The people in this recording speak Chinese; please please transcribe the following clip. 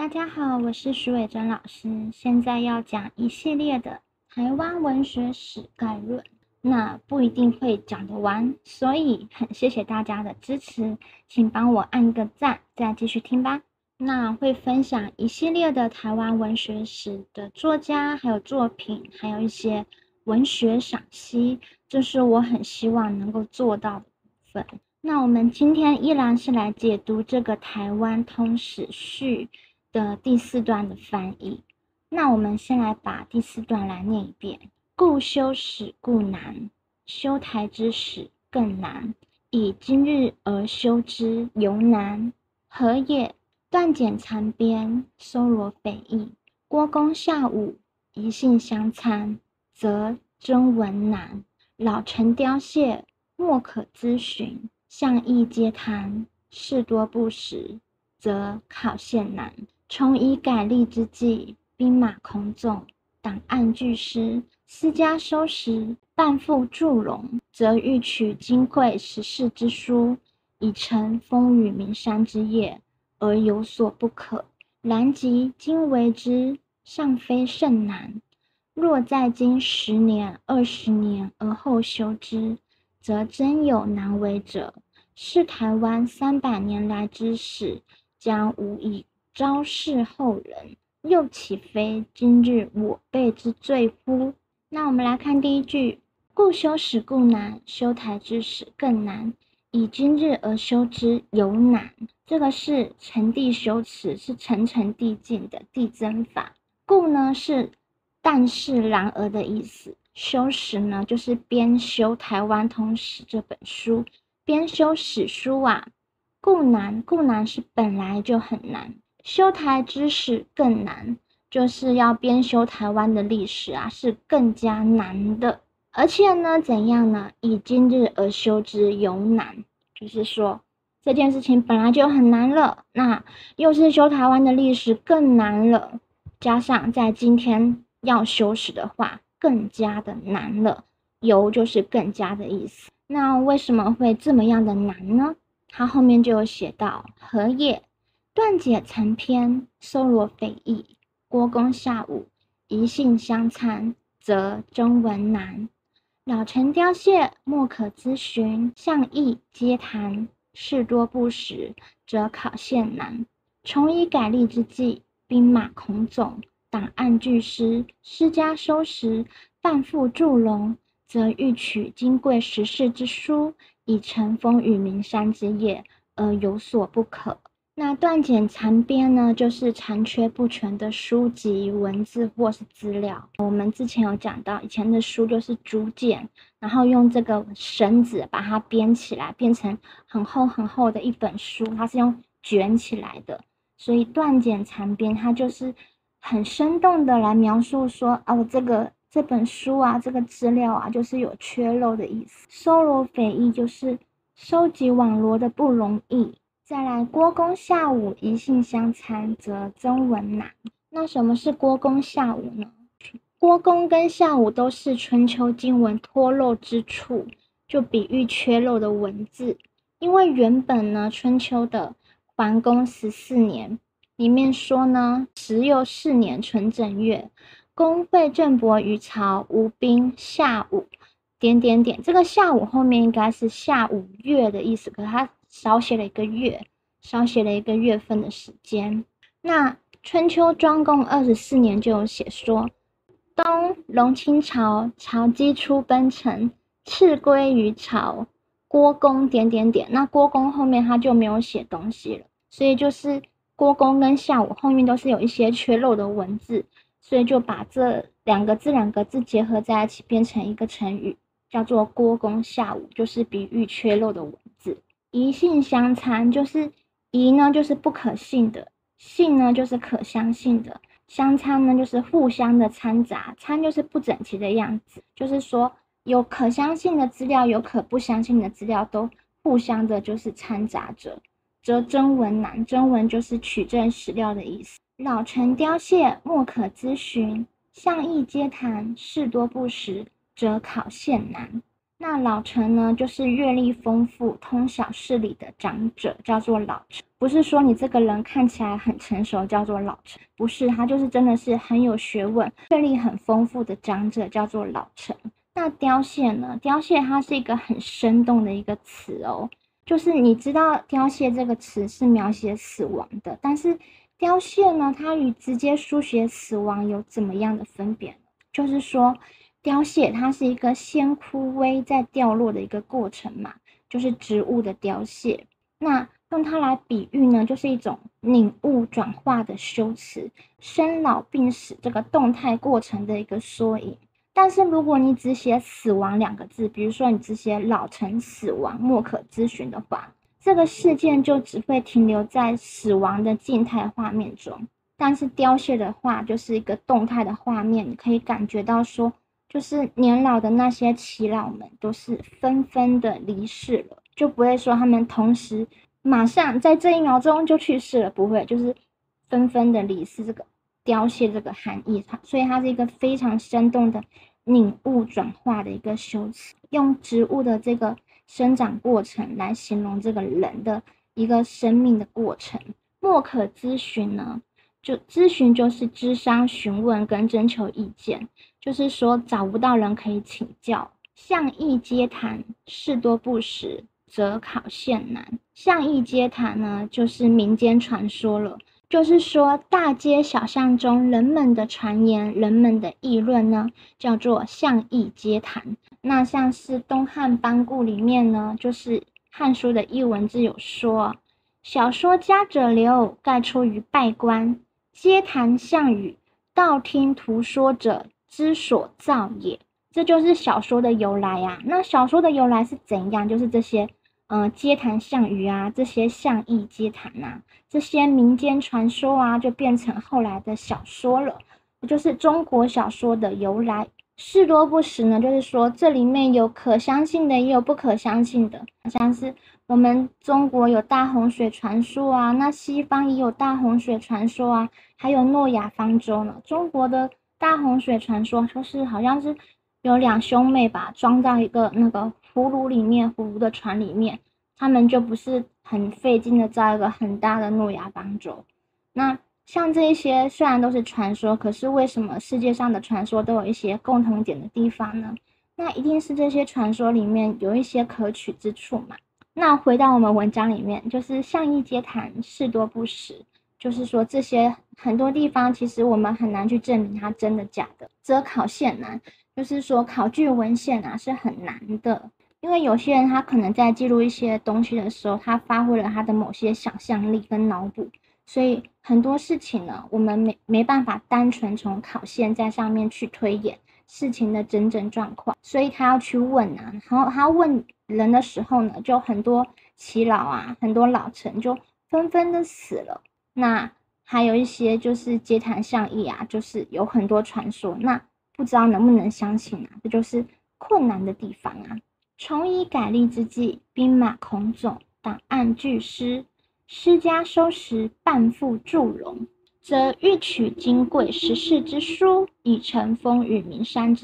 大家好，我是徐伟珍老师，现在要讲一系列的台湾文学史概论。那不一定会讲得完，所以很谢谢大家的支持，请帮我按个赞，再继续听吧。那会分享一系列的台湾文学史的作家，还有作品，还有一些文学赏析，这是我很希望能够做到的部分。那我们今天依然是来解读这个《台湾通史序》。的第四段的翻译，那我们先来把第四段来念一遍：故修史故难，修台之史更难。以今日而修之犹难，何也？断简残编，搜罗匪异。郭公下武，一信相参，则征文难。老臣凋谢，莫可咨询。向议皆谈，事多不实，则考现难。从以改立之际，兵马孔纵，档案俱失，私家收拾，半副祝融，则欲取金匮十世之书，以成风雨名山之业，而有所不可。然即今为之，尚非甚难。若在今十年、二十年而后修之，则真有难为者。是台湾三百年来之史，将无以。昭示后人，又岂非今日我辈之罪乎？那我们来看第一句：故修史故难，修台之史更难。以今日而修之犹难。这个是陈帝修辞，是层层递进的递增法。故呢是但是然而的意思。修史呢就是编修《台湾通史》这本书，编修史书啊。故难，故难是本来就很难。修台之史更难，就是要编修台湾的历史啊，是更加难的。而且呢，怎样呢？以今日而修之尤难，就是说这件事情本来就很难了，那又是修台湾的历史更难了，加上在今天要修史的话，更加的难了。尤就是更加的意思。那为什么会这么样的难呢？他后面就有写到何也？断解残篇，搜罗匪异。郭公下武，一信相参，则征文难。老臣凋谢，莫可咨询。向议皆谈，事多不实，则考现难。重以改立之际，兵马孔总，档案俱失，私家收拾，半副祝融，则欲取金贵十世之书，以成风雨名山之业，而有所不可。那断简残编呢，就是残缺不全的书籍、文字或是资料。我们之前有讲到，以前的书就是竹简，然后用这个绳子把它编起来，变成很厚很厚的一本书，它是用卷起来的。所以断简残编，它就是很生动的来描述说，哦，这个这本书啊，这个资料啊，就是有缺漏的意思。搜罗匪异，就是收集网罗的不容易。再来，郭公下午，一信相参，则曾文难。那什么是郭公下午呢？郭公跟夏午都是春秋经文脱漏之处，就比喻缺漏的文字。因为原本呢，春秋的桓公十四年里面说呢，时又四年春正月，公废郑伯于朝，吴兵下午，点点点。这个下午后面应该是下五月的意思，可是他。少写了一个月，少写了一个月份的时间。那春秋庄公二十四年就有写说：东隆清朝，朝姬出奔城，赤归于朝。郭公点点点，那郭公后面他就没有写东西了，所以就是郭公跟夏武后面都是有一些缺漏的文字，所以就把这两个字两个字结合在一起，变成一个成语，叫做郭公下武，就是比喻缺漏的文。疑信相参，就是疑呢，就是不可信的；信呢，就是可相信的；相参呢，就是互相的掺杂；参就是不整齐的样子，就是说有可相信的资料，有可不相信的资料，都互相的，就是掺杂着。则征文难，征文就是取证史料的意思。老臣凋谢，莫可咨询；向议皆谈，事多不实，则考现难。那老臣呢，就是阅历丰富、通晓事理的长者，叫做老臣。不是说你这个人看起来很成熟叫做老成，不是，他就是真的是很有学问、阅历很丰富的长者叫做老成。那凋谢呢？凋谢它是一个很生动的一个词哦，就是你知道凋谢这个词是描写死亡的，但是凋谢呢，它与直接书写死亡有怎么样的分别？就是说，凋谢它是一个先枯萎再掉落的一个过程嘛，就是植物的凋谢。那用它来比喻呢，就是一种领悟转化的修辞，生老病死这个动态过程的一个缩影。但是如果你只写“死亡”两个字，比如说你只写“老成死亡，莫可咨询”的话，这个事件就只会停留在死亡的静态画面中。但是凋谢的话，就是一个动态的画面，你可以感觉到说，就是年老的那些耆老们都是纷纷的离世了，就不会说他们同时。马上在这一秒钟就去世了，不会，就是纷纷的离世。这个凋谢这个含义，它所以它是一个非常生动的领悟转化的一个修辞，用植物的这个生长过程来形容这个人的一个生命的过程。莫可咨询呢，就咨询就是咨商询问跟征求意见，就是说找不到人可以请教，向义皆谈，事多不实。则考现难，巷议街谈呢，就是民间传说了。就是说，大街小巷中人们的传言、人们的议论呢，叫做巷议街谈。那像是东汉班固里面呢，就是《汉书》的译文字有说：“小说家者流，盖出于拜官；街谈巷语，道听途说者之所造也。”这就是小说的由来呀。那小说的由来是怎样？就是这些。嗯，街谈巷语啊，这些巷议街谈呐，这些民间传说啊，就变成后来的小说了，就是中国小说的由来。事多不实呢，就是说这里面有可相信的，也有不可相信的，像是我们中国有大洪水传说啊，那西方也有大洪水传说啊，还有诺亚方舟呢。中国的大洪水传说就是好像是有两兄妹吧，装到一个那个。葫芦里面，葫芦的船里面，他们就不是很费劲的造一个很大的诺亚方舟。那像这些虽然都是传说，可是为什么世界上的传说都有一些共同点的地方呢？那一定是这些传说里面有一些可取之处嘛。那回到我们文章里面，就是巷议街谈，事多不实，就是说这些很多地方其实我们很难去证明它真的假的，则考现难，就是说考据文献啊是很难的。因为有些人他可能在记录一些东西的时候，他发挥了他的某些想象力跟脑补，所以很多事情呢，我们没没办法单纯从考线在上面去推演事情的真正状况，所以他要去问啊，然后他问人的时候呢，就很多耆老啊，很多老臣就纷纷的死了。那还有一些就是街谈巷议啊，就是有很多传说，那不知道能不能相信啊？这就是困难的地方啊。重以改立之际，兵马孔冢，档案俱失，失家收拾，半副祝融，则欲取金贵十世之书，以成风雨名山之。